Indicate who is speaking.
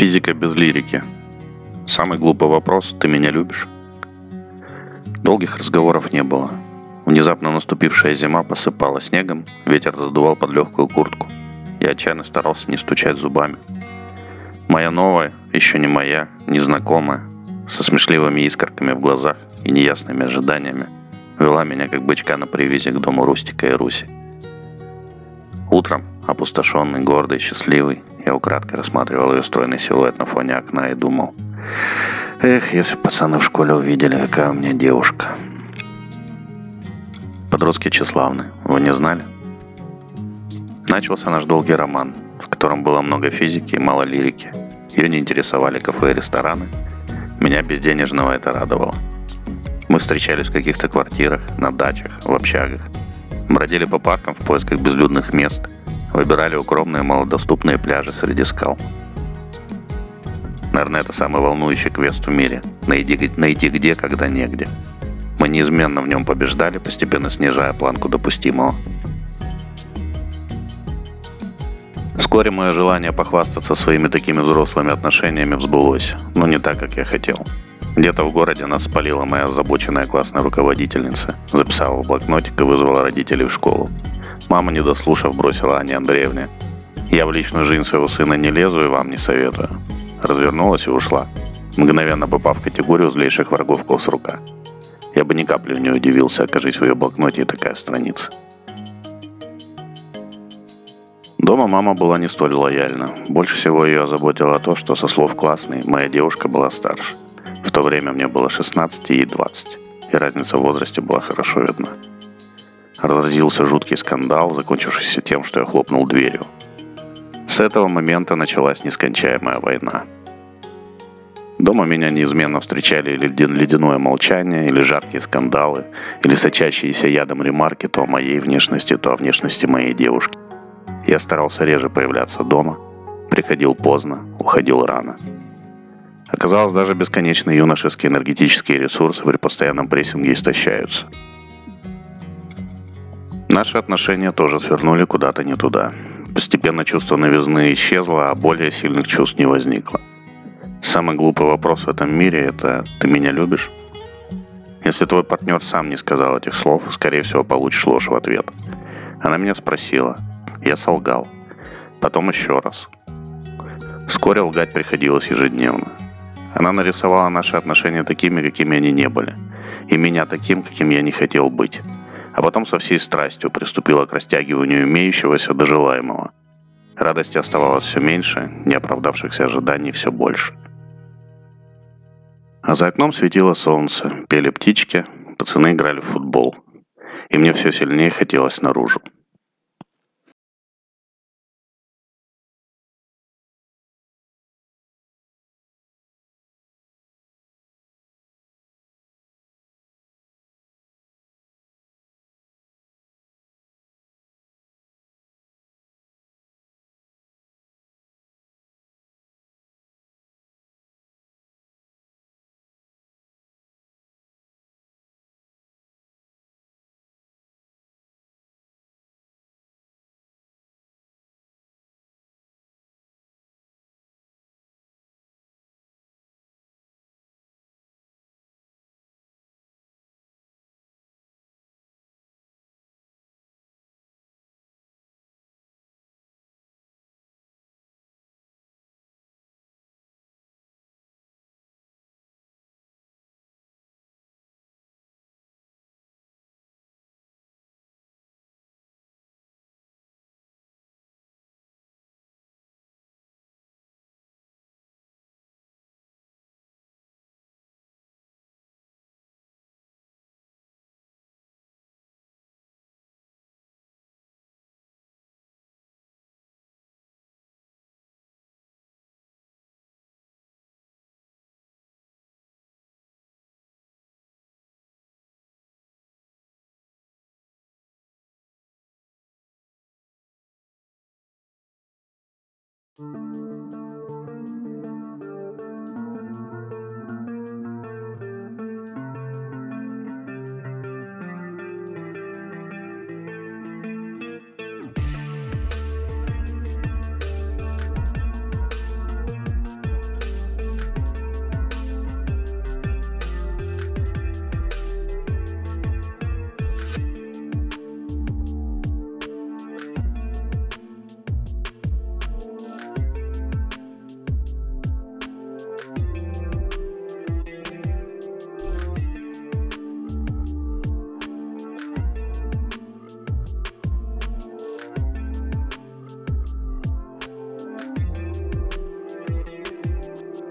Speaker 1: Физика без лирики. Самый глупый вопрос «Ты меня любишь?» Долгих разговоров не было. Внезапно наступившая зима посыпала снегом, ветер задувал под легкую куртку. Я отчаянно старался не стучать зубами. Моя новая, еще не моя, незнакомая, со смешливыми искорками в глазах и неясными ожиданиями, вела меня как бычка на привязи к дому Рустика и Руси. Утром, опустошенный, гордый, счастливый, я украдкой рассматривал ее стройный силуэт на фоне окна и думал, эх, если пацаны в школе увидели, какая у меня девушка. Подростки тщеславны, вы не знали? Начался наш долгий роман, в котором было много физики и мало лирики. Ее не интересовали кафе и рестораны. Меня безденежного это радовало. Мы встречались в каких-то квартирах, на дачах, в общагах. Бродили по паркам в поисках безлюдных мест – Выбирали укромные малодоступные пляжи среди скал. Наверное, это самый волнующий квест в мире. Найти, найти где, когда негде. Мы неизменно в нем побеждали, постепенно снижая планку допустимого. Вскоре мое желание похвастаться своими такими взрослыми отношениями взбылось, но не так, как я хотел. Где-то в городе нас спалила моя озабоченная классная руководительница, записала в блокнотик и вызвала родителей в школу. Мама, не дослушав, бросила Ане Андреевне. «Я в личную жизнь своего сына не лезу и вам не советую». Развернулась и ушла, мгновенно попав в категорию злейших врагов класс-рука. Я бы ни капли не удивился, окажись в ее блокноте и такая страница. Дома мама была не столь лояльна. Больше всего ее озаботило то, что со слов классной моя девушка была старше. В то время мне было 16 и 20, и разница в возрасте была хорошо видна. Разразился жуткий скандал, закончившийся тем, что я хлопнул дверью. С этого момента началась нескончаемая война. Дома меня неизменно встречали ледяное молчание, или жаркие скандалы, или сочащиеся ядом ремарки то о моей внешности, то о внешности моей девушки. Я старался реже появляться дома, приходил поздно, уходил рано. Оказалось, даже бесконечные юношеские энергетические ресурсы при постоянном прессинге истощаются – Наши отношения тоже свернули куда-то не туда. Постепенно чувство новизны исчезло, а более сильных чувств не возникло. Самый глупый вопрос в этом мире – это «ты меня любишь?» Если твой партнер сам не сказал этих слов, скорее всего, получишь ложь в ответ. Она меня спросила. Я солгал. Потом еще раз. Вскоре лгать приходилось ежедневно. Она нарисовала наши отношения такими, какими они не были. И меня таким, каким я не хотел быть а потом со всей страстью приступила к растягиванию имеющегося до желаемого. Радости оставалось все меньше, неоправдавшихся ожиданий все больше. А за окном светило солнце, пели птички, пацаны играли в футбол. И мне все сильнее хотелось наружу.
Speaker 2: Música